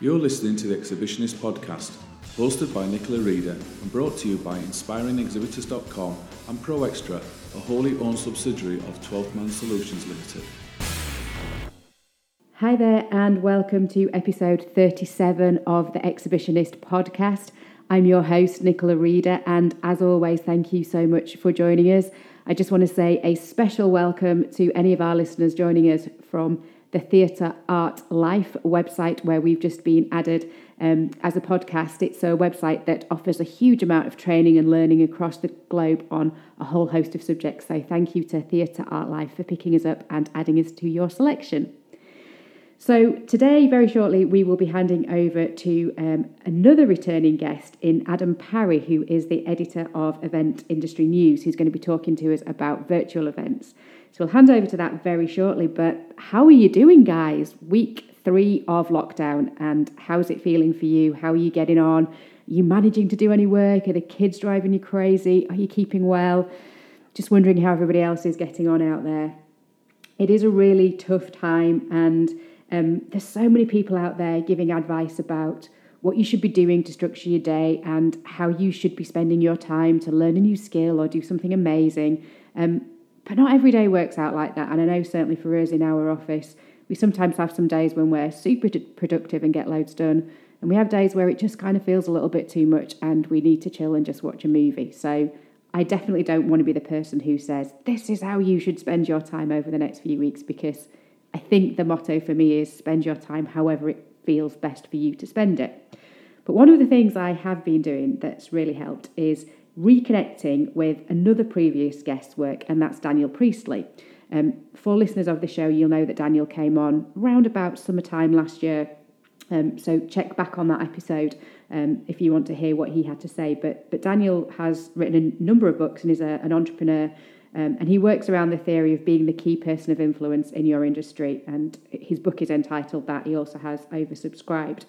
You're listening to the Exhibitionist podcast, hosted by Nicola Reader and brought to you by InspiringExhibitors.com and ProExtra, a wholly owned subsidiary of 12th Man Solutions Limited. Hi there, and welcome to episode 37 of the Exhibitionist podcast. I'm your host, Nicola Reader, and as always, thank you so much for joining us. I just want to say a special welcome to any of our listeners joining us from the Theatre Art Life website, where we've just been added um, as a podcast. It's a website that offers a huge amount of training and learning across the globe on a whole host of subjects. So, thank you to Theatre Art Life for picking us up and adding us to your selection. So, today, very shortly, we will be handing over to um, another returning guest in Adam Parry, who is the editor of Event Industry News, who's going to be talking to us about virtual events. So we'll hand over to that very shortly. But how are you doing, guys? Week three of lockdown, and how's it feeling for you? How are you getting on? Are you managing to do any work? Are the kids driving you crazy? Are you keeping well? Just wondering how everybody else is getting on out there. It is a really tough time, and um, there's so many people out there giving advice about what you should be doing to structure your day and how you should be spending your time to learn a new skill or do something amazing. Um, but not every day works out like that. And I know certainly for us in our office, we sometimes have some days when we're super productive and get loads done. And we have days where it just kind of feels a little bit too much and we need to chill and just watch a movie. So I definitely don't want to be the person who says, this is how you should spend your time over the next few weeks, because I think the motto for me is spend your time however it feels best for you to spend it. But one of the things I have been doing that's really helped is reconnecting with another previous guest's work, and that's Daniel Priestley. Um, for listeners of the show, you'll know that Daniel came on round about summertime last year. Um, so check back on that episode um, if you want to hear what he had to say. But but Daniel has written a number of books and is a, an entrepreneur, um, and he works around the theory of being the key person of influence in your industry. And his book is entitled that. He also has oversubscribed.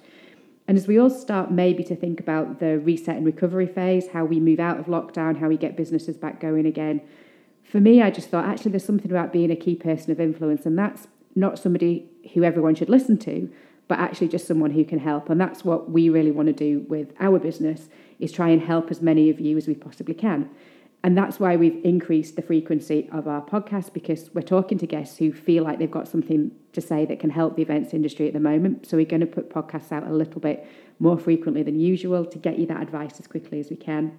And as we all start maybe to think about the reset and recovery phase, how we move out of lockdown, how we get businesses back going again, for me, I just thought actually there's something about being a key person of influence, and that's not somebody who everyone should listen to, but actually just someone who can help. And that's what we really want to do with our business is try and help as many of you as we possibly can. And that's why we've increased the frequency of our podcast because we're talking to guests who feel like they've got something to say that can help the events industry at the moment. So we're going to put podcasts out a little bit more frequently than usual to get you that advice as quickly as we can.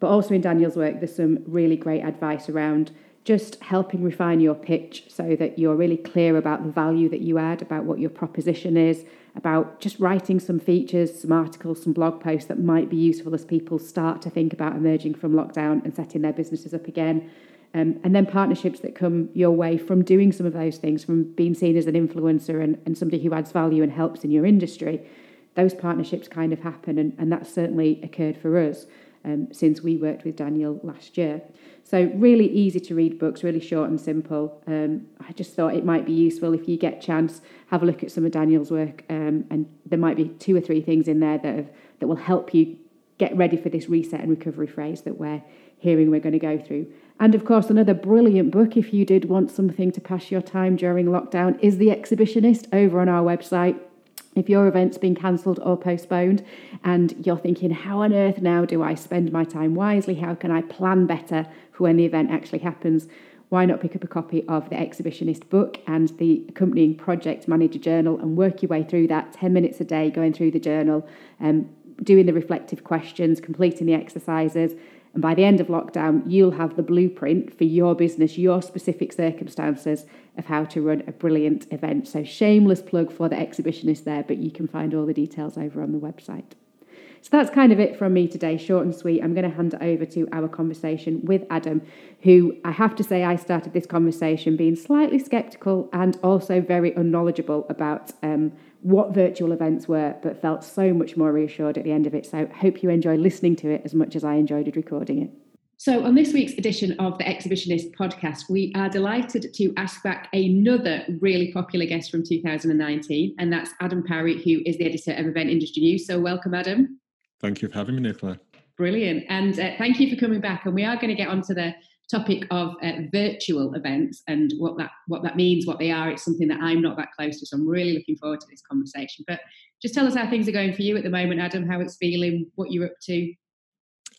But also in Daniel's work, there's some really great advice around just helping refine your pitch so that you're really clear about the value that you add, about what your proposition is, about just writing some features, some articles, some blog posts that might be useful as people start to think about emerging from lockdown and setting their businesses up again. Um, and then partnerships that come your way from doing some of those things, from being seen as an influencer and, and somebody who adds value and helps in your industry. Those partnerships kind of happen, and, and that's certainly occurred for us um, since we worked with Daniel last year. So, really easy to read books, really short and simple. Um, I just thought it might be useful if you get a chance, have a look at some of Daniel's work, um, and there might be two or three things in there that have, that will help you get ready for this reset and recovery phase that we're hearing we're going to go through. And of course, another brilliant book, if you did want something to pass your time during lockdown, is The Exhibitionist over on our website. If your event's been cancelled or postponed and you're thinking, how on earth now do I spend my time wisely? How can I plan better for when the event actually happens? Why not pick up a copy of the Exhibitionist book and the accompanying Project Manager Journal and work your way through that 10 minutes a day, going through the journal, um, doing the reflective questions, completing the exercises, and by the end of lockdown, you'll have the blueprint for your business, your specific circumstances of how to run a brilliant event. So, shameless plug for the exhibitionist there, but you can find all the details over on the website. So that's kind of it from me today, short and sweet. I'm going to hand it over to our conversation with Adam, who I have to say I started this conversation being slightly skeptical and also very unknowledgeable about um, what virtual events were, but felt so much more reassured at the end of it. So, hope you enjoy listening to it as much as I enjoyed recording it. So, on this week's edition of the Exhibitionist podcast, we are delighted to ask back another really popular guest from 2019, and that's Adam Parry, who is the editor of Event Industry News. So, welcome, Adam. Thank you for having me, Nicola. Brilliant. And uh, thank you for coming back. And we are going to get onto the topic of uh, virtual events and what that what that means, what they are. It's something that I'm not that close to, so I'm really looking forward to this conversation. But just tell us how things are going for you at the moment, Adam. How it's feeling, what you're up to.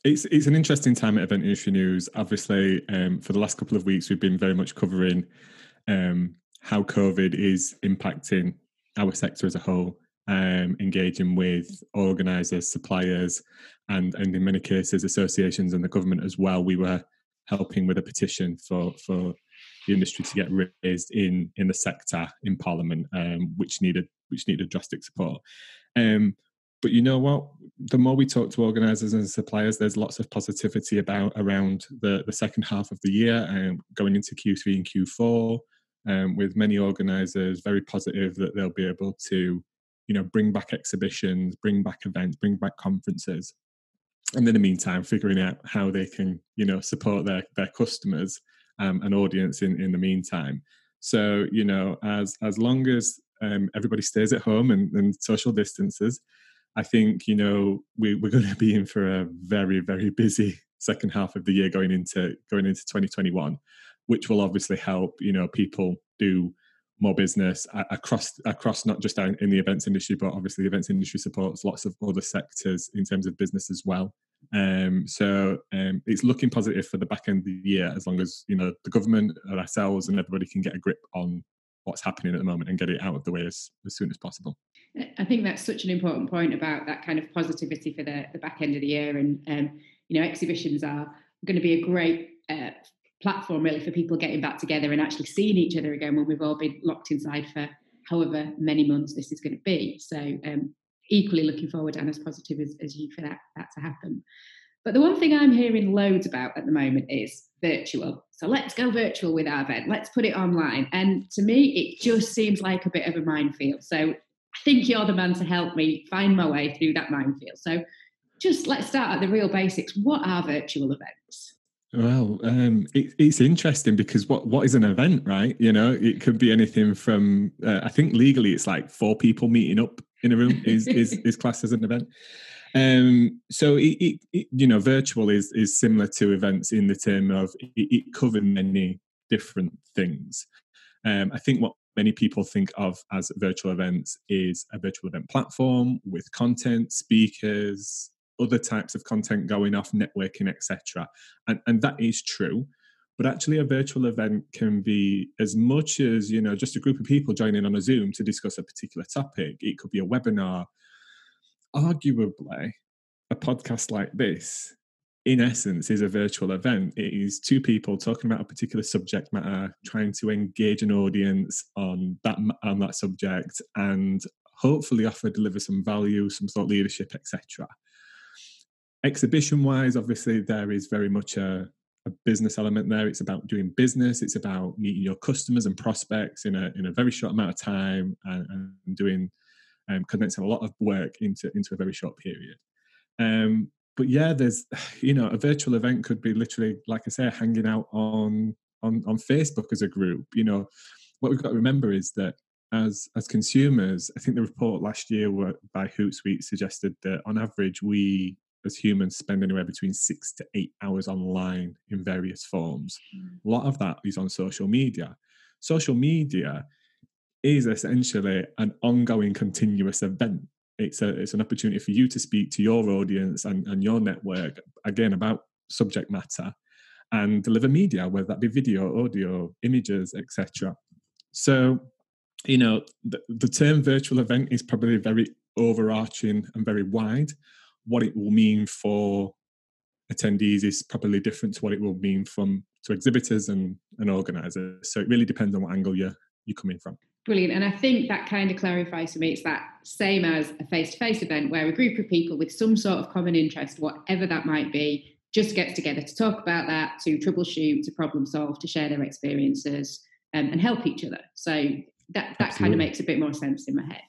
It's it's an interesting time at Event Industry News. Obviously, um, for the last couple of weeks, we've been very much covering um, how COVID is impacting our sector as a whole, um, engaging with organisers, suppliers, and and in many cases associations and the government as well. We were helping with a petition for for the industry to get raised in in the sector in Parliament, um, which needed which needed drastic support. Um, but you know what? The more we talk to organisers and suppliers, there's lots of positivity about around the, the second half of the year and um, going into Q3 and Q4. Um, with many organisers very positive that they'll be able to, you know, bring back exhibitions, bring back events, bring back conferences, and in the meantime, figuring out how they can, you know, support their their customers um, and audience in in the meantime. So you know, as as long as um, everybody stays at home and, and social distances, I think you know we, we're going to be in for a very very busy second half of the year going into going into 2021, which will obviously help you know people do more business across across not just in the events industry, but obviously the events industry supports lots of other sectors in terms of business as well. Um, so um, it's looking positive for the back end of the year, as long as you know the government and ourselves and everybody can get a grip on what's happening at the moment and get it out of the way as, as soon as possible. I think that's such an important point about that kind of positivity for the, the back end of the year. And, um, you know, exhibitions are going to be a great uh, platform really for people getting back together and actually seeing each other again when we've all been locked inside for however many months this is going to be. So, um, equally looking forward and as positive as, as you for that, that to happen. But the one thing I'm hearing loads about at the moment is virtual. So let's go virtual with our event. Let's put it online. And to me, it just seems like a bit of a minefield. So I think you're the man to help me find my way through that minefield. So just let's start at the real basics. What are virtual events? Well, um, it, it's interesting because what what is an event, right? You know, it could be anything from uh, I think legally it's like four people meeting up in a room is is, is classed as an event. Um, so it, it, it, you know, virtual is is similar to events in the term of it, it covers many different things. Um, I think what many people think of as virtual events is a virtual event platform with content, speakers, other types of content going off, networking, etc. And, and that is true. But actually, a virtual event can be as much as you know, just a group of people joining on a Zoom to discuss a particular topic. It could be a webinar, arguably, a podcast like this, in essence, is a virtual event. It is two people talking about a particular subject matter, trying to engage an audience on that on that subject, and hopefully offer deliver some value, some thought leadership, etc. Exhibition wise, obviously, there is very much a, a business element there. It's about doing business. It's about meeting your customers and prospects in a in a very short amount of time and, and doing um, condensing a lot of work into into a very short period. Um, but yeah, there's you know a virtual event could be literally like I say, hanging out on on on Facebook as a group. You know, what we've got to remember is that as as consumers, I think the report last year by Hootsuite suggested that on average we as humans spend anywhere between six to eight hours online in various forms. Mm. A lot of that is on social media. Social media is essentially an ongoing continuous event it's a it's an opportunity for you to speak to your audience and, and your network again about subject matter and deliver media whether that be video audio images etc so you know the, the term virtual event is probably very overarching and very wide what it will mean for attendees is probably different to what it will mean from to exhibitors and, and organizers so it really depends on what angle you're you're coming from Brilliant. And I think that kind of clarifies for me it's that same as a face to face event where a group of people with some sort of common interest, whatever that might be, just gets together to talk about that, to troubleshoot, to problem solve, to share their experiences um, and help each other. So that, that kind of makes a bit more sense in my head.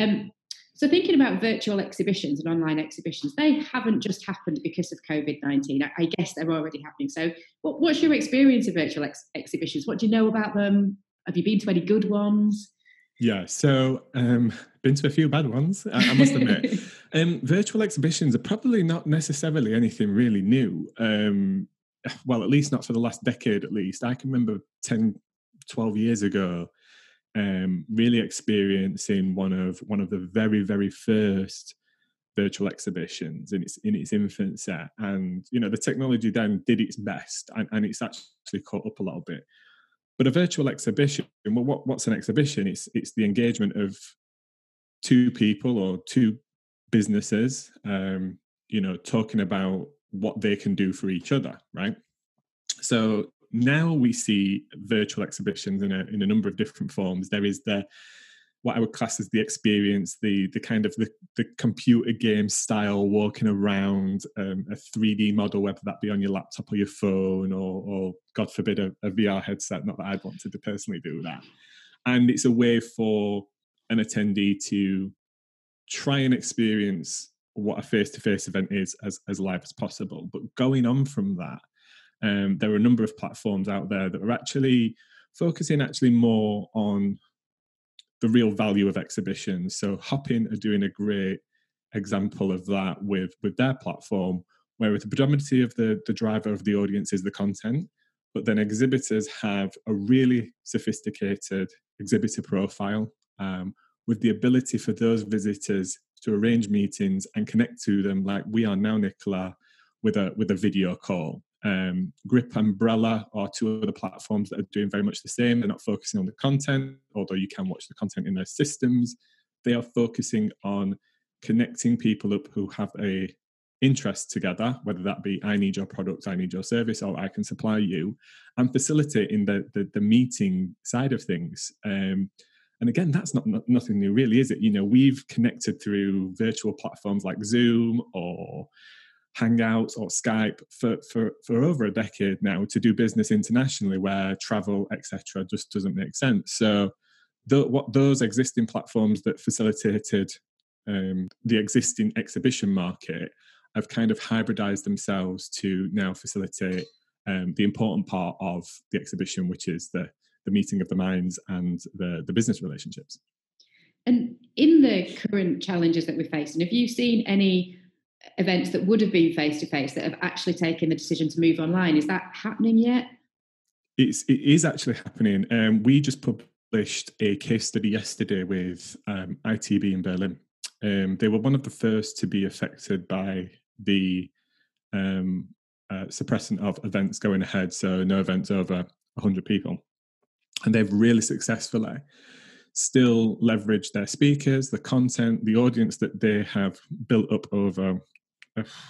Um, so thinking about virtual exhibitions and online exhibitions, they haven't just happened because of COVID nineteen. I, I, guess they're already happening. So, what, what's your experience of virtual ex- exhibitions? What do you know about them? Have you been to any good ones? Yeah, so um, been to a few bad ones, I, I must admit. um, virtual exhibitions are probably not necessarily anything really new. Um, well, at least not for the last decade, at least. I can remember 10, 12 years ago, um, really experiencing one of one of the very, very first virtual exhibitions in its in its infancy, and you know the technology then did its best, and, and it's actually caught up a little bit. But a virtual exhibition, well, what, what's an exhibition? It's it's the engagement of two people or two businesses, um, you know, talking about what they can do for each other, right? So now we see virtual exhibitions in a in a number of different forms. There is the what I would class as the experience, the the kind of the, the computer game style walking around um, a 3D model, whether that be on your laptop or your phone, or, or God forbid a, a VR headset. Not that I'd want to personally do that. And it's a way for an attendee to try and experience what a face-to-face event is as, as live as possible. But going on from that, um, there are a number of platforms out there that are actually focusing actually more on the real value of exhibitions. So Hopin are doing a great example of that with with their platform, where the predominantly of the the driver of the audience is the content, but then exhibitors have a really sophisticated exhibitor profile um, with the ability for those visitors to arrange meetings and connect to them like we are now, Nicola, with a with a video call. Um, Grip Brella are two other platforms that are doing very much the same. They're not focusing on the content, although you can watch the content in their systems. They are focusing on connecting people up who have a interest together, whether that be I need your product, I need your service, or I can supply you, and facilitating the the, the meeting side of things. Um, and again, that's not, not nothing new, really, is it? You know, we've connected through virtual platforms like Zoom or Hangouts or Skype for, for, for over a decade now to do business internationally where travel, etc., just doesn't make sense. So, the, what those existing platforms that facilitated um, the existing exhibition market have kind of hybridized themselves to now facilitate um, the important part of the exhibition, which is the the meeting of the minds and the the business relationships. And in the current challenges that we're facing, have you seen any events that would have been face to face that have actually taken the decision to move online? Is that happening yet? It's it is actually happening. Um, we just published a case study yesterday with um, ITB in Berlin. Um, they were one of the first to be affected by the um, uh, suppressant of events going ahead. So no events over 100 people, and they've really successfully still leveraged their speakers, the content, the audience that they have built up over,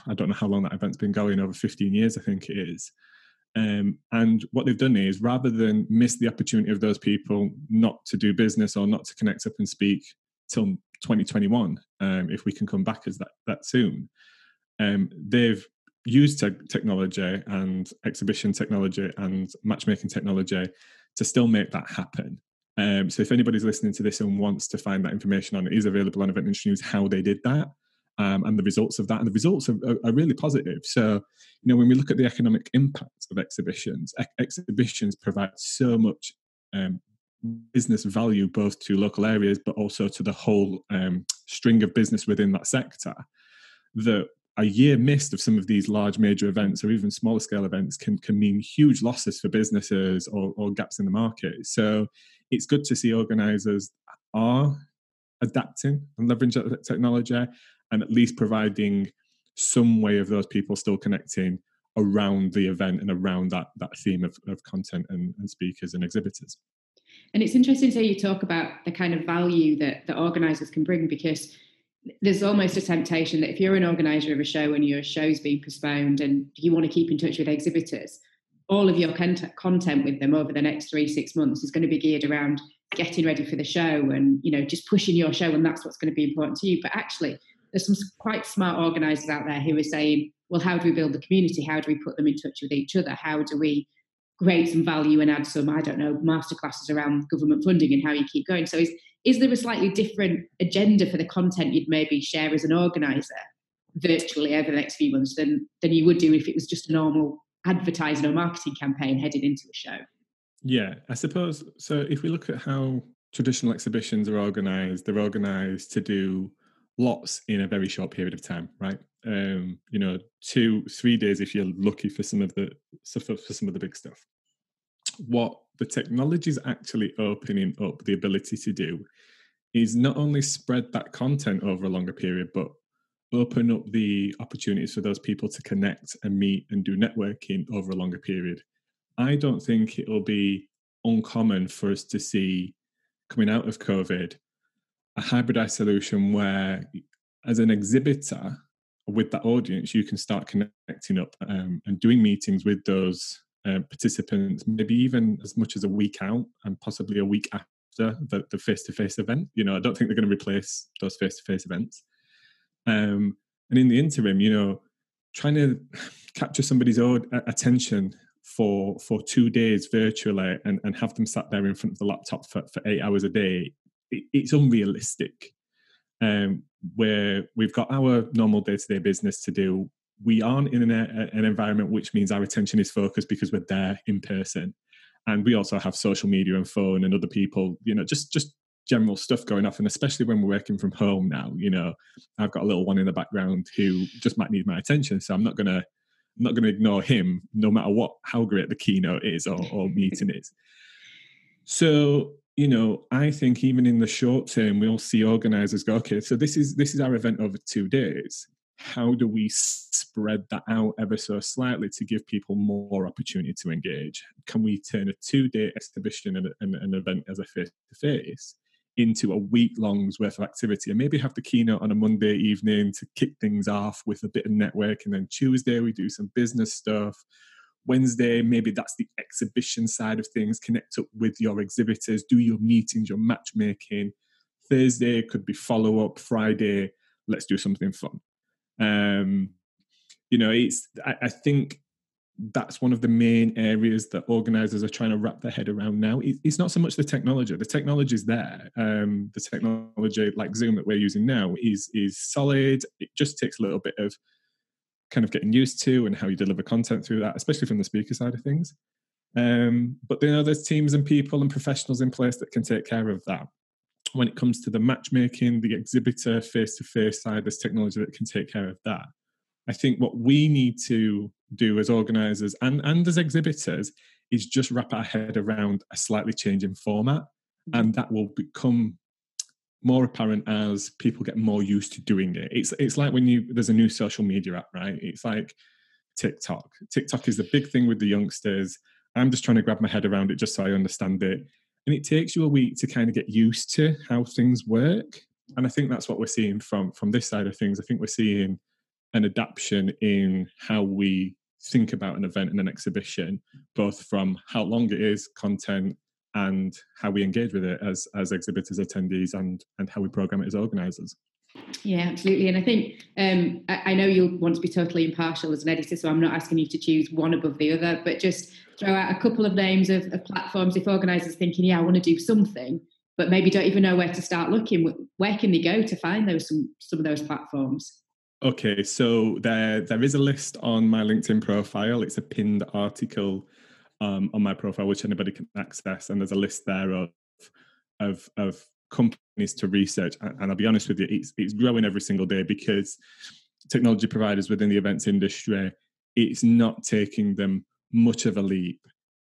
I don't know how long that event's been going, over 15 years, I think it is. Um, and what they've done is rather than miss the opportunity of those people not to do business or not to connect up and speak till 2021, um, if we can come back as that, that soon, um, they've used te- technology and exhibition technology and matchmaking technology to still make that happen. Um, so if anybody's listening to this and wants to find that information on it, is available on Event Industry News how they did that um, and the results of that. And the results are, are, are, really positive. So, you know, when we look at the economic impact of exhibitions, ex- exhibitions provide so much um, business value both to local areas but also to the whole um, string of business within that sector that a year missed of some of these large major events or even smaller scale events can, can mean huge losses for businesses or, or gaps in the market. So it's good to see organisers are adapting and leveraging technology and at least providing some way of those people still connecting around the event and around that that theme of, of content and, and speakers and exhibitors. And it's interesting to hear you talk about the kind of value that the organisers can bring because there's almost a temptation that if you're an organizer of a show and your show's being postponed and you want to keep in touch with exhibitors, all of your content with them over the next three six months is going to be geared around getting ready for the show and you know just pushing your show and that's what's going to be important to you but actually there's some quite smart organizers out there who are saying well how do we build the community? How do we put them in touch with each other? How do we create some value and add some i don't know masterclasses around government funding and how you keep going? So is is there a slightly different agenda for the content you'd maybe share as an organizer virtually over the next few months than than you would do if it was just a normal advertising or marketing campaign headed into a show? Yeah i suppose so if we look at how traditional exhibitions are organized they're organized to do lots in a very short period of time right Um, you know, two, three days if you're lucky for some of the for some of the big stuff. What the technology is actually opening up the ability to do is not only spread that content over a longer period, but open up the opportunities for those people to connect and meet and do networking over a longer period. I don't think it'll be uncommon for us to see coming out of COVID a hybridized solution where, as an exhibitor with that audience, you can start connecting up um, and doing meetings with those uh, participants, maybe even as much as a week out and possibly a week after the the face to face event. You know, I don't think they're going to replace those face to face events. Um, and in the interim, you know, trying to capture somebody's attention for for two days virtually and, and have them sat there in front of the laptop for, for eight hours a day, it's unrealistic. Um, where we've got our normal day to day business to do, we aren't in an, an environment which means our attention is focused because we're there in person. And we also have social media and phone and other people you know just just general stuff going off. And especially when we're working from home now you know i've got a little one in the background who just might need my attention. So i'm not gonna I'm not gonna ignore him no matter what how great the keynote is or, or meeting is. So you know i think even in the short term we'll see organizers go okay so this is this is our event over two days how do we spread that out ever so slightly to give people more opportunity to engage can we turn a two-day exhibition and, an event as a face-to-face into a week long's worth of activity and maybe have the keynote on a Monday evening to kick things off with a bit of network. And then Tuesday, we do some business stuff. Wednesday, maybe that's the exhibition side of things. Connect up with your exhibitors, do your meetings, your matchmaking. Thursday could be follow up. Friday, let's do something fun. Um, you know, it's, I, I think that's one of the main areas that organizers are trying to wrap their head around now. It's not so much the technology; the technology is there. Um, the technology, like Zoom, that we're using now, is is solid. It just takes a little bit of kind of getting used to and how you deliver content through that, especially from the speaker side of things. Um, but you know, there's teams and people and professionals in place that can take care of that. When it comes to the matchmaking, the exhibitor face-to-face side, there's technology that can take care of that. I think what we need to do as organizers and, and as exhibitors is just wrap our head around a slightly changing format. Mm-hmm. And that will become more apparent as people get more used to doing it. It's it's like when you there's a new social media app, right? It's like TikTok. TikTok is the big thing with the youngsters. I'm just trying to grab my head around it just so I understand it. And it takes you a week to kind of get used to how things work. And I think that's what we're seeing from from this side of things. I think we're seeing an adaptation in how we think about an event and an exhibition, both from how long it is, content, and how we engage with it as as exhibitors, attendees, and and how we program it as organisers. Yeah, absolutely. And I think um, I, I, know you'll want to be totally impartial as an editor, so I'm not asking you to choose one above the other, but just throw out a couple of names of, of platforms if organisers thinking, yeah, I want to do something, but maybe don't even know where to start looking. Where can they go to find those some some of those platforms? Okay, so there there is a list on my LinkedIn profile. It's a pinned article um, on my profile, which anybody can access, and there's a list there of of of companies to research. And I'll be honest with you, it's it's growing every single day because technology providers within the events industry, it's not taking them much of a leap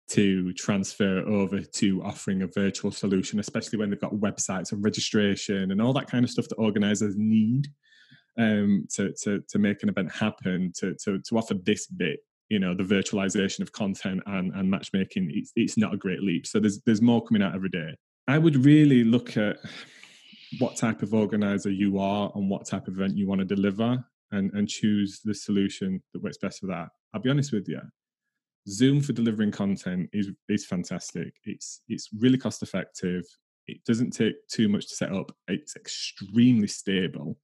to transfer over to offering a virtual solution, especially when they've got websites and registration and all that kind of stuff that organizers need um, to, to, to make an event happen, to, to, to offer this bit, you know, the virtualization of content and, and matchmaking, it's, it's not a great leap. So there's, there's more coming out every day. I would really look at what type of organizer you are and what type of event you want to deliver and, and choose the solution that works best for that. I'll be honest with you. Zoom for delivering content is is fantastic. It's it's really cost effective. It doesn't take too much to set up. It's extremely stable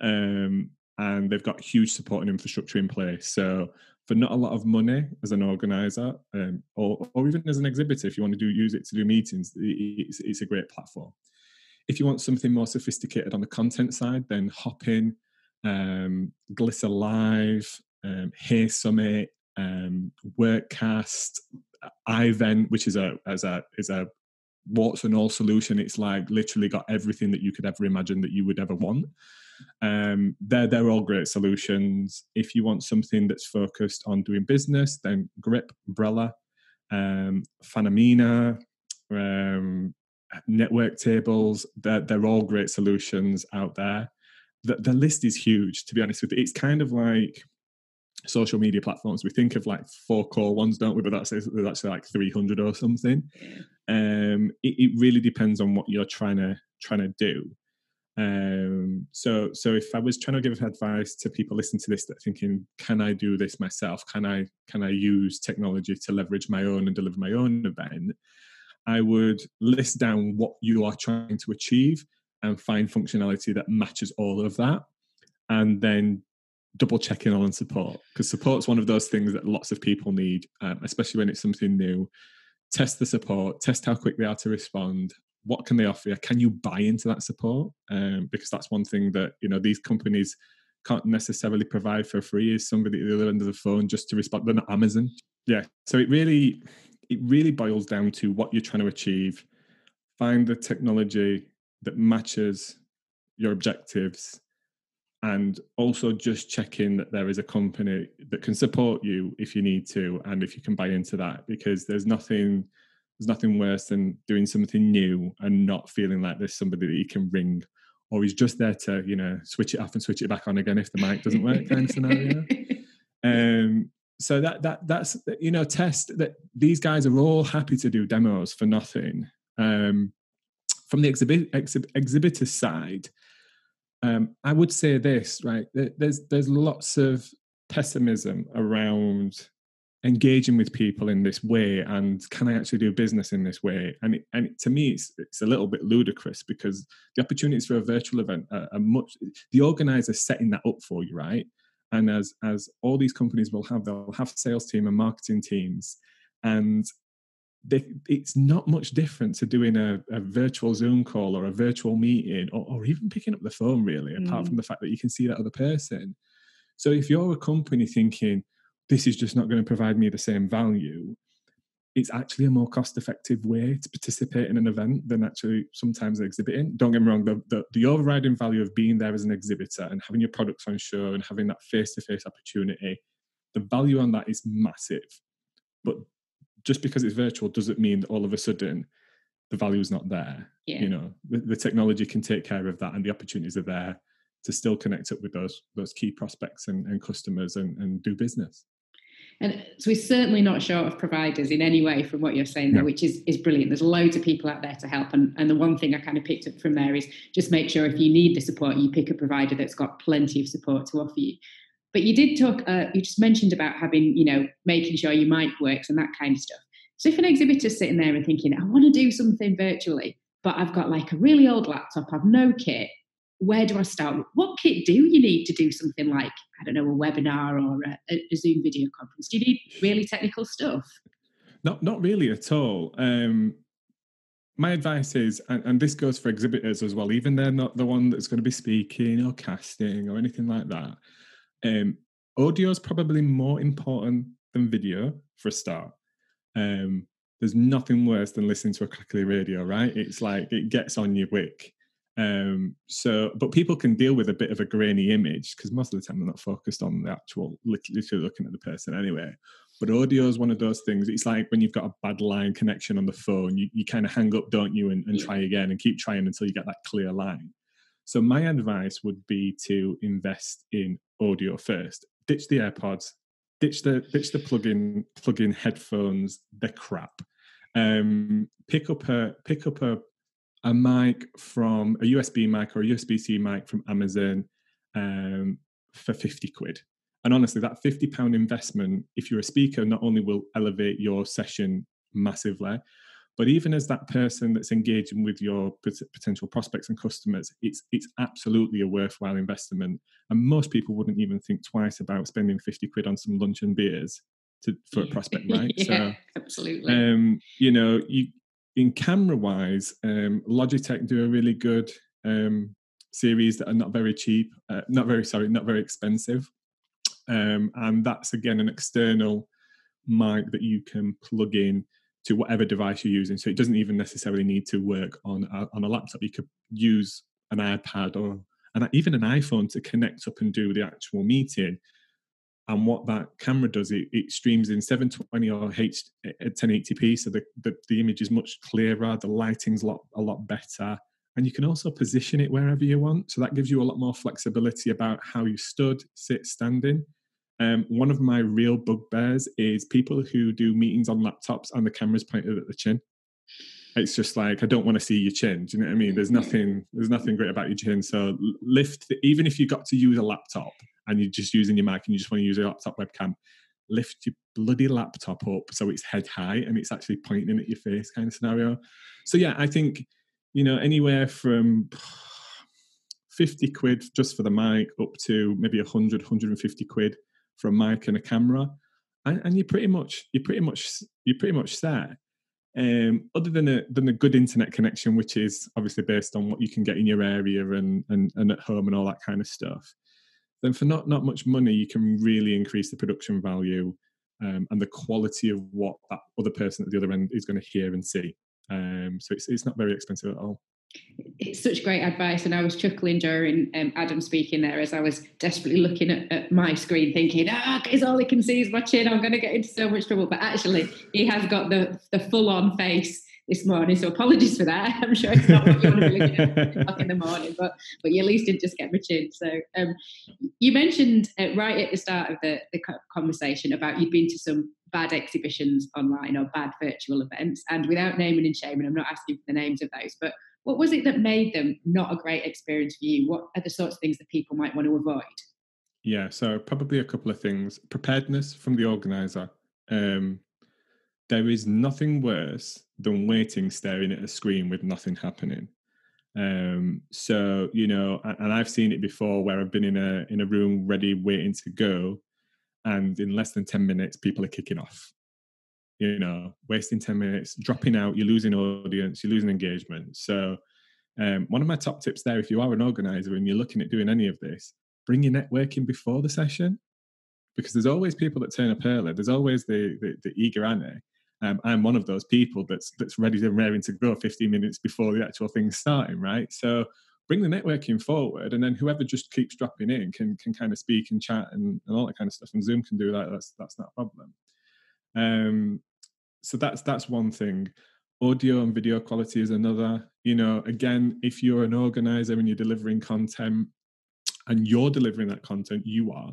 um, and they've got huge support and infrastructure in place. So for not a lot of money as an organizer, um, or or even as an exhibitor, if you want to do use it to do meetings, it's, it's a great platform. If you want something more sophisticated on the content side, then Hopin, um, Glitter Live, um, Hey Summit, um, Workcast, iVent, which is a as a is a warts and all solution. It's like literally got everything that you could ever imagine that you would ever want. Um, they're they're all great solutions. If you want something that's focused on doing business, then Grip, Brella, um, Fanamina, um, network tables. They're they're all great solutions out there. The the list is huge. To be honest with you, it's kind of like social media platforms. We think of like four core ones, don't we? But that's there's actually like 300 or something. Um, it, it really depends on what you're trying to trying to do. Um, so so if I was trying to give advice to people listening to this that thinking, can I do this myself? Can I can I use technology to leverage my own and deliver my own event? I would list down what you are trying to achieve and find functionality that matches all of that, and then double check checking on support because support's one of those things that lots of people need, um, especially when it's something new. Test the support, test how quick they are to respond. What can they offer you? Can you buy into that support? Um, because that's one thing that you know these companies can't necessarily provide for free. Is somebody at the other end of the phone just to respond? They're not Amazon. Yeah. So it really, it really boils down to what you're trying to achieve. Find the technology that matches your objectives and also just checking that there is a company that can support you if you need to and if you can buy into that because there's nothing there's nothing worse than doing something new and not feeling like there's somebody that you can ring or he's just there to you know switch it off and switch it back on again if the mic doesn't work kind of scenario. Um so that that that's you know test that these guys are all happy to do demos for nothing. Um from the exhibit exhib, exhibitor side um, I would say this, right? There's there's lots of pessimism around engaging with people in this way and can I actually do business in this way? And it, and it, to me, it's, it's a little bit ludicrous because the opportunities for a virtual event are, are much. The organizer setting that up for you, right? And as as all these companies will have, they'll have sales team and marketing teams, and they, it's not much different to doing a, a, virtual Zoom call or a virtual meeting or, or even picking up the phone, really, mm. apart from the fact that you can see that other person. So if you're a company thinking, this is just not going to provide me the same value, it's actually a more cost effective way to participate in an event than actually sometimes exhibiting. Don't get me wrong, the, the, the overriding value of being there as an exhibitor and having your products on show and having that face to face opportunity, the value on that is massive. But just because it's virtual doesn't mean that all of a sudden the value is not there. Yeah. You know, the, the, technology can take care of that, and the opportunities are there to still connect up with those those key prospects and, and customers and, and do business. And so we're certainly not short of providers in any way from what you're saying there, no. which is, is brilliant. There's loads of people out there to help. And, and the one thing I kind of picked up from there is just make sure if you need the support, you pick a provider that's got plenty of support to offer you. But you did talk, uh, you just mentioned about having, you know, making sure your mic works and that kind of stuff. So if an exhibitor's sitting there and thinking, I want to do something virtually, but I've got like a really old laptop, I've no kit, where do I start? What kit do you need to do something like, I don't know, a webinar or a, a Zoom video conference? Do you need really technical stuff? Not, not really at all. Um, my advice is, and, and, this goes for exhibitors as well, even they're not the one that's going to be speaking or casting or anything like that. Um, audio is probably more important than video for a start. Um, there's nothing worse than listening to a crackly radio, right? It's like it gets on your wick. Um, so, but people can deal with a bit of a grainy image because most of the time they're not focused on the actual, literally looking at the person anyway. But audio is one of those things. It's like when you've got a bad line connection on the phone, you, you kind of hang up, don't you, and, and try again and keep trying until you get that clear line. So my advice would be to invest in audio first. Ditch the AirPods, ditch the ditch the plug-in plug-in headphones. They're crap. Um, pick up a pick up a a mic from a USB mic or a USB C mic from Amazon um, for fifty quid. And honestly, that fifty pound investment, if you're a speaker, not only will elevate your session massively, but even as that person that's engaging with your potential prospects and customers, it's it's absolutely a worthwhile investment. And most people wouldn't even think twice about spending 50 quid on some lunch and beers to, for a prospect, right? yeah, so, absolutely. Um, you know, you in camera wise, um, Logitech do a really good um, series that are not very cheap, uh, not very sorry, not very expensive, um, and that's again an external mic that you can plug in to whatever device you're using. So it doesn't even necessarily need to work on a, on a laptop. You could use an iPad or and even an iPhone to connect up and do the actual meeting. And what that camera does, it, it streams in 720 or H, 1080p, uh, so the, the, the image is much clearer, the lighting's a lot, a lot better. And you can also position it wherever you want. So that gives you a lot more flexibility about how you stood, sit, standing. Um, one of my real bugbears is people who do meetings on laptops and the camera's pointed at the chin it's just like I don't want to see your chin. Do you know what I mean? There's nothing there's nothing great about your chin. So lift even if you got to use a laptop and you're just using your mic and you just want to use a laptop webcam, lift your bloody laptop up so it's head high and it's actually pointing at your face kind of scenario. So yeah, I think you know anywhere from 50 quid just for the mic up to maybe 100 150 quid for a mic and a camera and, and you're pretty much you're pretty much you're pretty much there um, other than a than a good internet connection, which is obviously based on what you can get in your area and and, and at home and all that kind of stuff, then for not not much money, you can really increase the production value um, and the quality of what that other person at the other end is going to hear and see. Um, so it's it's not very expensive at all. It's such great advice and i was chuckling during um, adam speaking there as i was desperately looking at, at my screen thinking ah oh, is all he can see is my chin i'm going to get into so much trouble. But actually he has got the the full-on face this morning so apologies for that i'm sure it's not what you want to be looking at in the morning but but you at least didn't just get my chin so um, you mentioned uh, right at the start of the, the conversation about you'd been to some bad exhibitions online or bad virtual events and without naming and shaming i'm not asking for the names of those but what was it that made them not a great experience for you? What are the sorts of things that people might want to avoid? Yeah, so probably a couple of things. Preparedness from the organizer. Um, there is nothing worse than waiting staring at a screen with nothing happening. Um, so you know, and I've seen it before where I've been in a in a room ready, waiting to go, and in less than ten minutes, people are kicking off you know, wasting 10 minutes, dropping out, you're losing audience, you're losing engagement. So, um, one of my top tips there, if you are an organizer and you're looking at doing any of this, bring your networking before the session because there's always people that turn up early. There's always the, the, the eager ante. Um, I'm one of those people that's that's ready and raring to go 15 minutes before the actual thing's starting, right? So bring the networking forward, and then whoever just keeps dropping in can can kind of speak and chat and, and all that kind of stuff. And Zoom can do that. That's that's not a problem. Um, so that's that's one thing. Audio and video quality is another. You know, again, if you're an organizer and you're delivering content, and you're delivering that content, you are.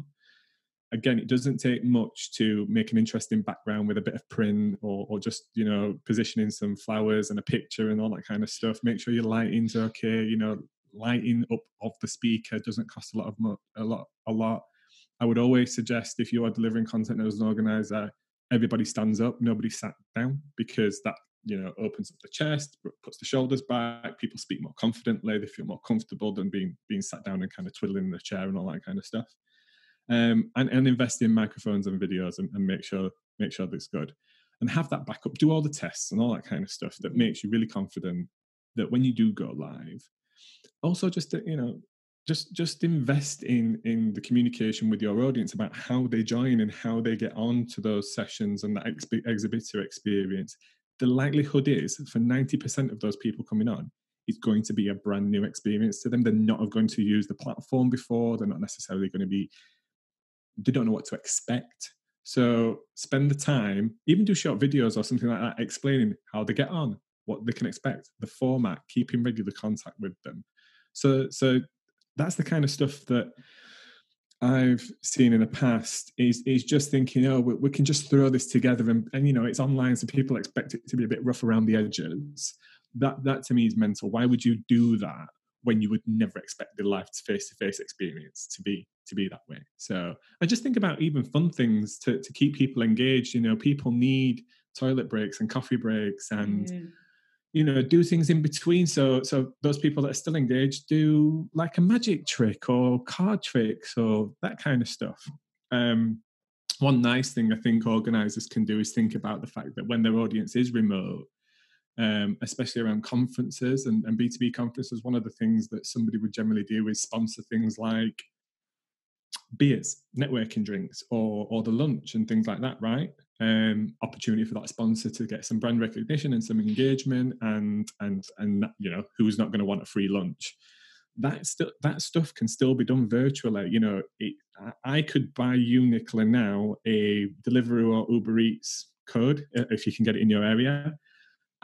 Again, it doesn't take much to make an interesting background with a bit of print or, or just, you know, positioning some flowers and a picture and all that kind of stuff. Make sure your lighting's okay. You know, lighting up of the speaker doesn't cost a lot of mo- a lot a lot. I would always suggest if you are delivering content as an organizer, everybody stands up, nobody sat down because that you know opens up the chest, puts the shoulders back. People speak more confidently. They feel more comfortable than being being sat down and kind of twiddling in the chair and all that kind of stuff. Um, and, and invest in microphones and videos and, and make sure make sure that's good and have that backup. Do all the tests and all that kind of stuff that makes you really confident that when you do go live, also just to, you know just just invest in in the communication with your audience about how they join and how they get on to those sessions and that exhibitor experience the likelihood is for 90% of those people coming on it's going to be a brand new experience to them they're not going to use the platform before they're not necessarily going to be they don't know what to expect so spend the time even do short videos or something like that explaining how they get on what they can expect the format keeping regular contact with them so so that's the kind of stuff that I've seen in the past is is just thinking, oh, we, we, can just throw this together, and, and you know, it's online, so people expect it to be a bit rough around the edges. That that to me is mental. Why would you do that when you would never expect the live face to face experience to be to be that way? So I just think about even fun things to to keep people engaged. You know, people need toilet breaks and coffee breaks and. Mm you know do things in between so so those people that are still engaged do like a magic trick or card tricks or that kind of stuff um one nice thing i think organizers can do is think about the fact that when their audience is remote um, especially around conferences and, and b2b conferences one of the things that somebody would generally do is sponsor things like beers networking drinks or or the lunch and things like that right um, opportunity for that sponsor to get some brand recognition and some engagement and and and you know who's not going to want a free lunch that st- that stuff can still be done virtually. You know, it, I could buy you, Nicola, now a Deliveroo or Uber Eats code if you can get it in your area.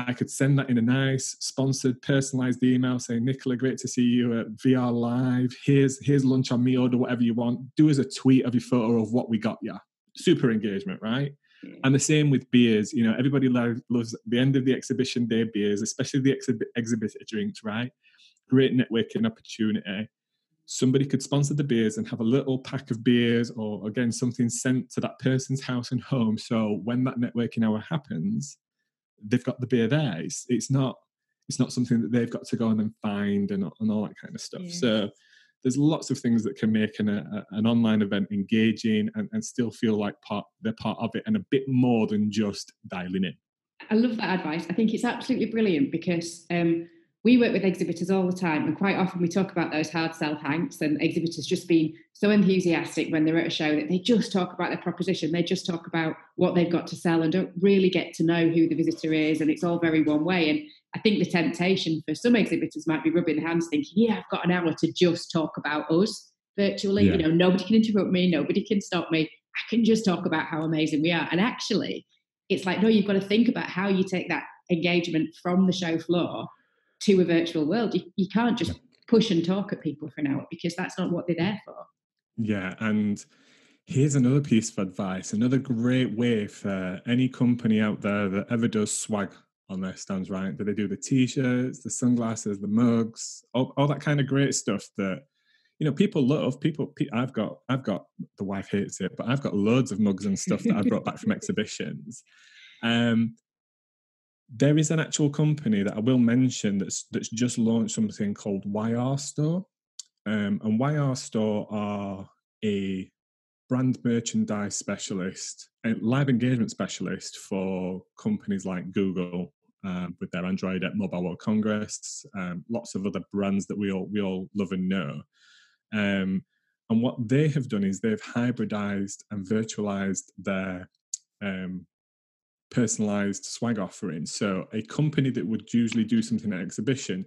I could send that in a nice, sponsored, personalized email saying, Nicola, great to see you at VR Live. Here's here's lunch on me, order whatever you want. Do as a tweet of your photo of what we got you. Super engagement, right? Mm. And the same with beers. You know, everybody loves, loves the end of the exhibition day beers, especially the exhibit, exhibitor drinks, right? Great networking opportunity. Somebody could sponsor the beers and have a little pack of beers or, again, something sent to that person's house and home. So when that networking hour happens, they've got the beer there. It's, it's not it's not something that they've got to go and then find and, and all that kind of stuff. Yeah. So there's lots of things that can make an, a, an online event engaging and, and still feel like part they're part of it and a bit more than just dialing in. I love that advice. I think it's absolutely brilliant because um, we work with exhibitors all the time, and quite often we talk about those hard sell hanks and exhibitors just being so enthusiastic when they're at a show that they just talk about their proposition, they just talk about what they've got to sell and don't really get to know who the visitor is, and it's all very one way. And I think the temptation for some exhibitors might be rubbing their hands, thinking, "Yeah, I've got an hour to just talk about us virtually. Yeah. You know, nobody can interrupt me, nobody can stop me. I can just talk about how amazing we are." And actually, it's like, no, you've got to think about how you take that engagement from the show floor to a virtual world. You, you can't just push and talk at people for an hour because that's not what they're there for. Yeah, and here's another piece of advice another great way for any company out there that ever does swag on their stands right do they do the t-shirts the sunglasses the mugs all, all that kind of great stuff that you know people love people i've got i've got the wife hates it but i've got loads of mugs and stuff that i brought back from exhibitions um there is an actual company that I will mention that's that's just launched something called YR Store, um, and YR Store are a brand merchandise specialist, a live engagement specialist for companies like Google um, with their Android at Mobile World Congress, um, lots of other brands that we all we all love and know. Um, and what they have done is they've hybridized and virtualized their um, personalized swag offering. So a company that would usually do something at exhibition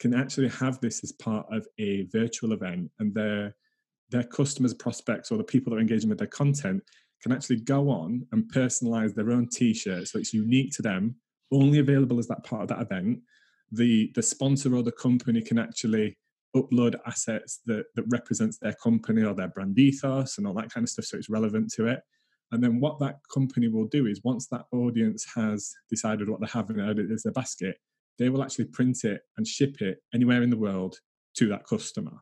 can actually have this as part of a virtual event and their their customers, prospects, or the people that are engaging with their content can actually go on and personalize their own t-shirt so it's unique to them, only available as that part of that event. The the sponsor or the company can actually upload assets that that represents their company or their brand ethos and all that kind of stuff so it's relevant to it and then what that company will do is once that audience has decided what they have in their basket, they will actually print it and ship it anywhere in the world to that customer.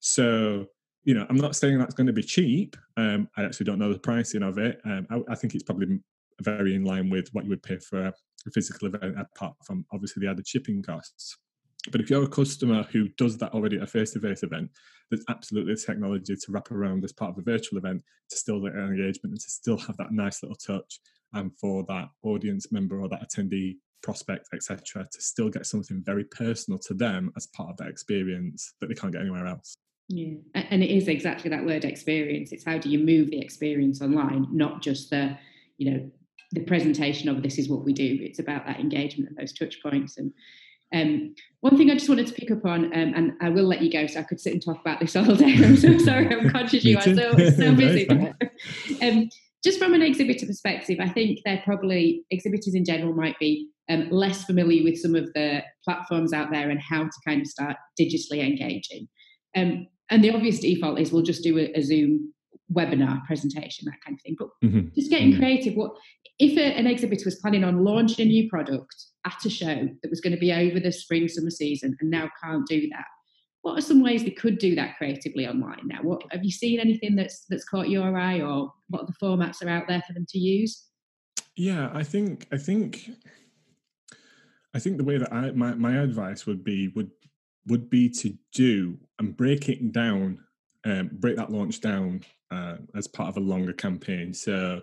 So, you know, I'm not saying that's going to be cheap. Um, I actually don't know the pricing of it. Um, I, I, think it's probably very in line with what you would pay for a physical event, apart from obviously the added shipping costs. But if you're a customer who does that already at a face-to-face event, there's absolutely technology to wrap around as part of a virtual event to still get engagement and to still have that nice little touch and for that audience member or that attendee prospect etc to still get something very personal to them as part of that experience that they can't get anywhere else. Yeah. And it is exactly that word experience. It's how do you move the experience online not just the you know the presentation of this is what we do. It's about that engagement and those touch points and um, one thing I just wanted to pick up on, um, and I will let you go, so I could sit and talk about this all day. I'm so sorry, I'm conscious you are so, so busy. um, just from an exhibitor perspective, I think they're probably exhibitors in general might be um, less familiar with some of the platforms out there and how to kind of start digitally engaging. Um, and the obvious default is we'll just do a, a Zoom webinar presentation, that kind of thing. But mm-hmm. just getting mm-hmm. creative. What if a, an exhibitor was planning on launching a new product at a show that was going to be over the spring summer season and now can't do that? What are some ways they could do that creatively online now? What have you seen anything that's that's caught your eye, or what the formats are out there for them to use? Yeah, I think I think I think the way that I my, my advice would be would would be to do and break it down, um, break that launch down uh, as part of a longer campaign. So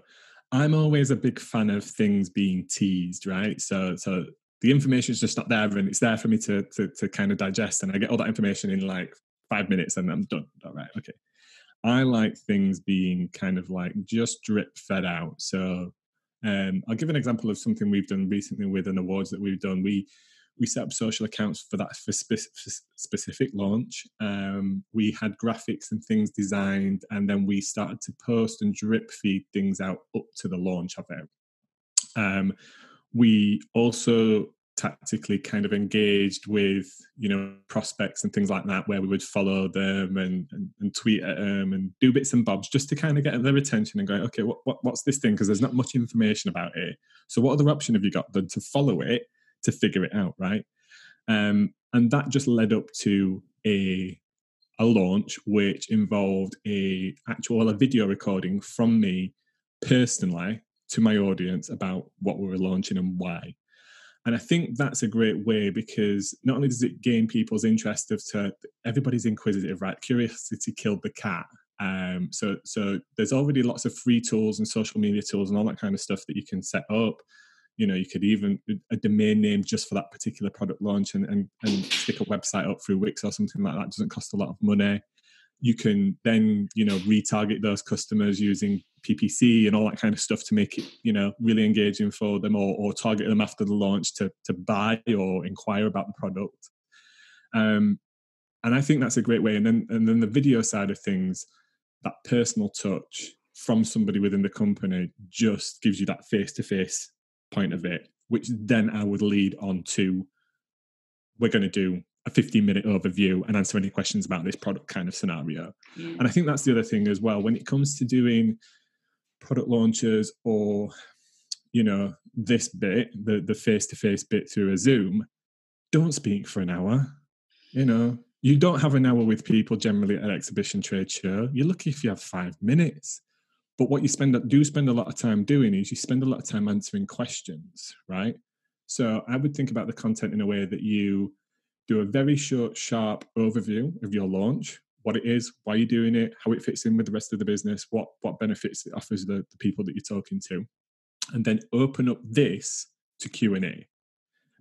I'm always a big fan of things being teased, right? So so the information is just not there and it's there for me to, to to kind of digest and I get all that information in like five minutes and I'm done. All right, okay. I like things being kind of like just drip fed out. So um, I'll give an example of something we've done recently with an awards that we've done. We we set up social accounts for that for spe- specific launch. Um, we had graphics and things designed, and then we started to post and drip feed things out up to the launch of it. Um, we also tactically kind of engaged with you know prospects and things like that where we would follow them and, and, and tweet at them and do bits and bobs just to kind of get their attention and go okay what, what what's this thing because there's not much information about it so what other option have you got than to follow it to figure it out right um, and that just led up to a a launch which involved a actual a video recording from me personally to my audience about what we were launching and why and I think that's a great way because not only does it gain people's interest of to everybody's inquisitive, right? Curiosity killed the cat. Um, so so there's already lots of free tools and social media tools and all that kind of stuff that you can set up. You know, you could even a domain name just for that particular product launch and, and, and stick a website up through Wix or something like that. Doesn't cost a lot of money you can then you know retarget those customers using ppc and all that kind of stuff to make it you know really engaging for them or, or target them after the launch to to buy or inquire about the product um, and i think that's a great way and then and then the video side of things that personal touch from somebody within the company just gives you that face to face point of it which then i would lead on to we're going to do a 15 minute overview and answer any questions about this product kind of scenario. Yeah. And I think that's the other thing as well. When it comes to doing product launches or, you know, this bit, the the face-to-face bit through a Zoom, don't speak for an hour. You know, you don't have an hour with people generally at an exhibition trade show. You're lucky if you have five minutes. But what you spend do spend a lot of time doing is you spend a lot of time answering questions, right? So I would think about the content in a way that you do a very short, sharp overview of your launch, what it is, why you're doing it, how it fits in with the rest of the business, what what benefits it offers the, the people that you're talking to, and then open up this to Q and A.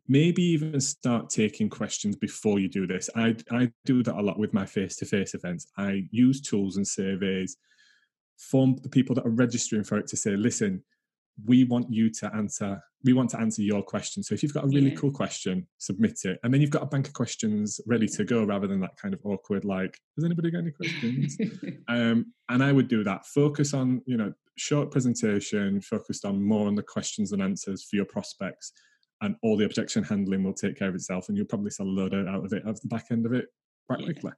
Maybe even start taking questions before you do this. I I do that a lot with my face-to-face events. I use tools and surveys from the people that are registering for it to say, listen, we want you to answer we want to answer your question. So if you've got a really yeah. cool question submit it. And then you've got a bank of questions ready to go rather than that kind of awkward like has anybody got any questions? Um, and i would do that. Focus on you know short presentation focused on more on the questions and answers for your prospects and all the objection handling will take care of itself and you'll probably sell a load out of it at the back end of it quite yeah. quickly.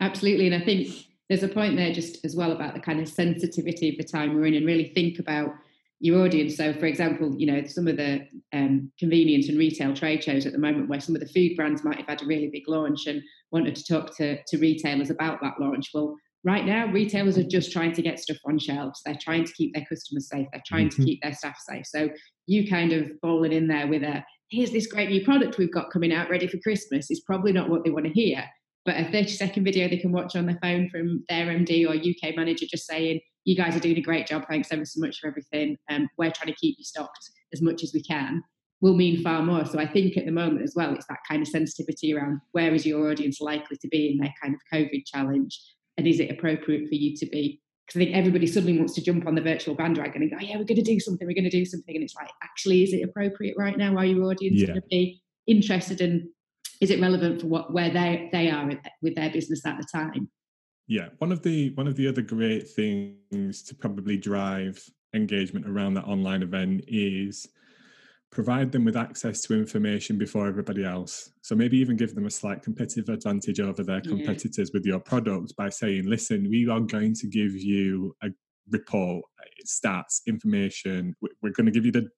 Absolutely and i think there's a point there just as well about the kind of sensitivity of the time we're in and really think about your audience. So, for example, you know, some of the um, convenience and retail trade shows at the moment where some of the food brands might have had a really big launch and wanted to talk to, to retailers about that launch. Well, right now, retailers are just trying to get stuff on shelves. They're trying to keep their customers safe. They're trying mm-hmm. to keep their staff safe. So, you kind of falling in there with a here's this great new product we've got coming out ready for Christmas is probably not what they want to hear. But a 30 second video they can watch on their phone from their MD or UK manager just saying, you guys are doing a great job. Thanks ever so much for everything. Um, we're trying to keep you stocked as much as we can will mean far more. So I think at the moment as well, it's that kind of sensitivity around where is your audience likely to be in their kind of COVID challenge, and is it appropriate for you to be? Because I think everybody suddenly wants to jump on the virtual bandwagon and go, oh, yeah, we're going to do something, we're going to do something, and it's like, actually, is it appropriate right now? Are your audience yeah. going to be interested in? Is it relevant for what where they they are with their business at the time? Yeah, one of the one of the other great things to probably drive engagement around that online event is provide them with access to information before everybody else. So maybe even give them a slight competitive advantage over their competitors yeah. with your product by saying, listen, we are going to give you a report, stats, information. We're going to give you the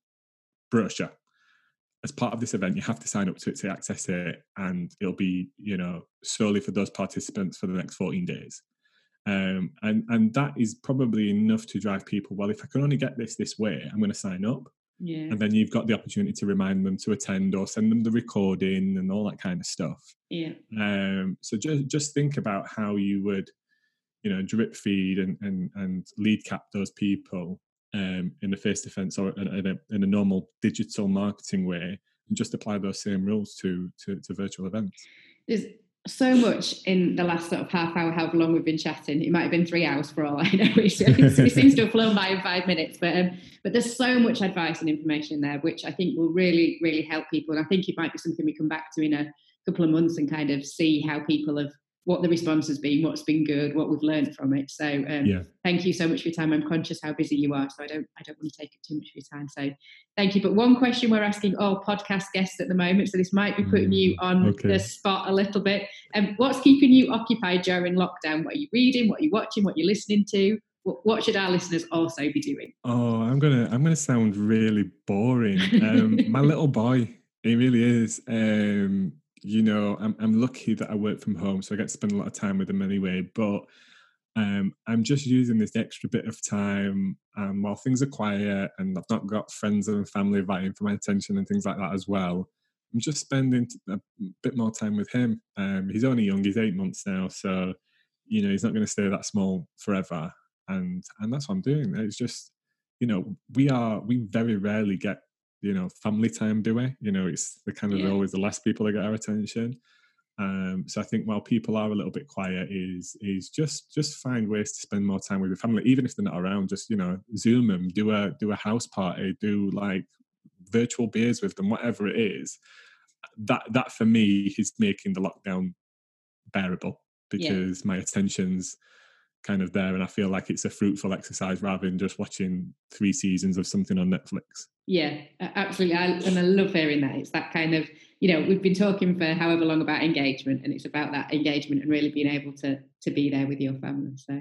brochure as part of this event, you have to sign up to it to access it, and it'll be you know solely for those participants for the next 14 days. Um, and and that is probably enough to drive people. Well, if I can only get this this way, I'm going to sign up. Yeah. And then you've got the opportunity to remind them to attend or send them the recording and all that kind of stuff. Yeah. Um, so just just think about how you would, you know, drip feed and and and lead cap those people um, in a face face or in a, in a normal digital marketing way and just apply those same rules to, to, to virtual events. There's so much in the last sort of half hour, however long we've been chatting. It might have been three hours for all I know. it seems to have flown by in five minutes, but um, but there's so much advice and information in there, which I think will really really help people. And I think it might be something we come back to in a couple of months and kind of see how people have what the response has been, what's been good, what we've learned from it. So um, yeah. thank you so much for your time. I'm conscious how busy you are, so I don't I don't want to take up too much of your time. So thank you. But one question we're asking all podcast guests at the moment, so this might be putting you mm, on okay. the spot a little bit. Um, what's keeping you occupied during lockdown? What are you reading? What are you watching? What are you listening to? What, what should our listeners also be doing? Oh, I'm gonna I'm gonna sound really boring. Um, my little boy, he really is. Um, you know, I'm I'm lucky that I work from home, so I get to spend a lot of time with them anyway. But um, I'm just using this extra bit of time um, while things are quiet and I've not got friends and family vying for my attention and things like that as well. I'm just spending a bit more time with him. Um, he's only young; he's eight months now, so you know he's not going to stay that small forever. And and that's what I'm doing. It's just you know we are we very rarely get you know family time do we you know it's the kind of yeah. always the less people that get our attention um, so I think while people are a little bit quiet, is is just just find ways to spend more time with your family, even if they're not around. Just you know, zoom them, do a do a house party, do like virtual beers with them, whatever it is. That that for me is making the lockdown bearable because yeah. my attention's kind of there and I feel like it's a fruitful exercise rather than just watching three seasons of something on Netflix. Yeah, absolutely. I, and I love hearing that. It's that kind of, you know, we've been talking for however long about engagement and it's about that engagement and really being able to to be there with your family. So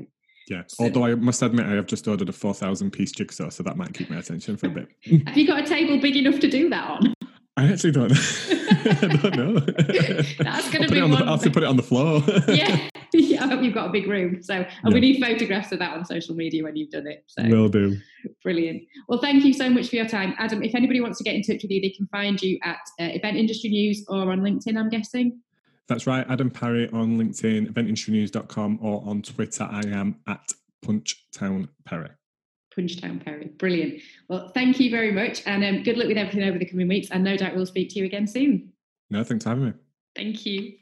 yeah. So, Although I must admit, I have just ordered a 4,000 piece jigsaw, so that might keep my attention for a bit. have you got a table big enough to do that on? I actually don't know. I don't know. That's going to be one. The, I'll have to put it on the floor. yeah. yeah, I hope you've got a big room. So, and yeah. we need photographs of that on social media when you've done it. So, will do. Brilliant. Well, thank you so much for your time, Adam. If anybody wants to get in touch with you, they can find you at uh, Event Industry News or on LinkedIn. I'm guessing. That's right, Adam Parry on LinkedIn, eventindustrynews.com, or on Twitter. I am at Punchtown Parry. Punchtown Parry. Brilliant. Well, thank you very much, and um, good luck with everything over the coming weeks. And no doubt we'll speak to you again soon. No, thanks for having me. Thank you.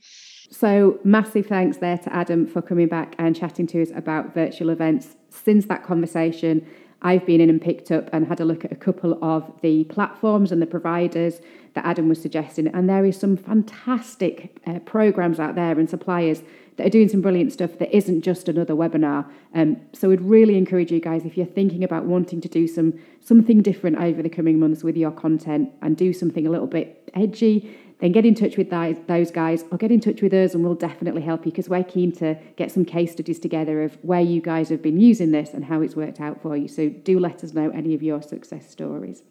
So, massive thanks there to Adam for coming back and chatting to us about virtual events. Since that conversation, I've been in and picked up and had a look at a couple of the platforms and the providers that Adam was suggesting. And there is some fantastic uh, programs out there and suppliers that are doing some brilliant stuff that isn't just another webinar. Um, so we'd really encourage you guys if you're thinking about wanting to do some something different over the coming months with your content and do something a little bit edgy then get in touch with those guys or get in touch with us and we'll definitely help you because we're keen to get some case studies together of where you guys have been using this and how it's worked out for you. So do let us know any of your success stories.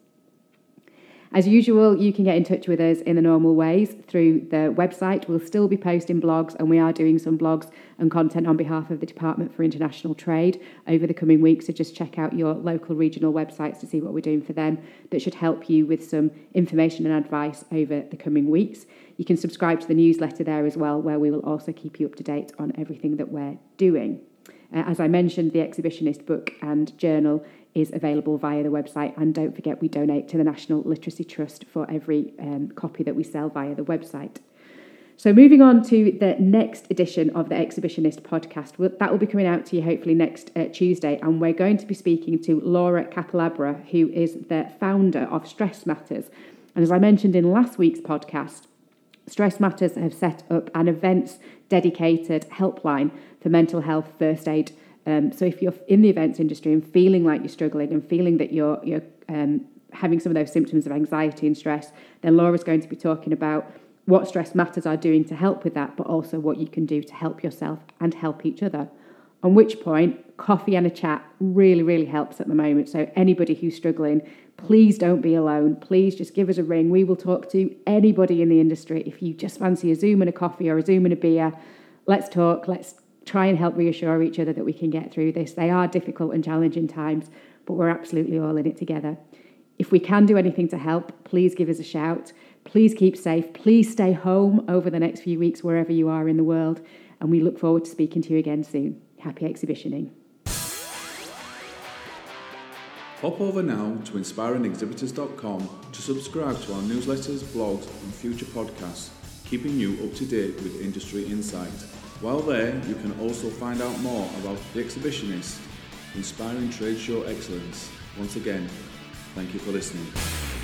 As usual, you can get in touch with us in the normal ways through the website. We'll still be posting blogs, and we are doing some blogs and content on behalf of the Department for International Trade over the coming weeks. So just check out your local regional websites to see what we're doing for them that should help you with some information and advice over the coming weeks. You can subscribe to the newsletter there as well, where we will also keep you up to date on everything that we're doing. Uh, as I mentioned, the Exhibitionist book and journal is available via the website. And don't forget, we donate to the National Literacy Trust for every um, copy that we sell via the website. So, moving on to the next edition of the Exhibitionist podcast, that will be coming out to you hopefully next uh, Tuesday. And we're going to be speaking to Laura Capell-Abra, who is the founder of Stress Matters. And as I mentioned in last week's podcast, Stress Matters have set up an events dedicated helpline for mental health first aid um, so if you're in the events industry and feeling like you're struggling and feeling that you're you're um, having some of those symptoms of anxiety and stress, then Laura's going to be talking about what stress matters are doing to help with that, but also what you can do to help yourself and help each other. On which point, coffee and a chat really, really helps at the moment. So, anybody who's struggling, please don't be alone. Please just give us a ring. We will talk to anybody in the industry. If you just fancy a Zoom and a coffee or a Zoom and a beer, let's talk. Let's try and help reassure each other that we can get through this. They are difficult and challenging times, but we're absolutely all in it together. If we can do anything to help, please give us a shout. Please keep safe. Please stay home over the next few weeks, wherever you are in the world. And we look forward to speaking to you again soon. Happy exhibitioning. Hop over now to inspiringexhibitors.com to subscribe to our newsletters, blogs, and future podcasts keeping you up to date with industry insight. While there, you can also find out more about The Exhibitionist, inspiring trade show excellence. Once again, thank you for listening.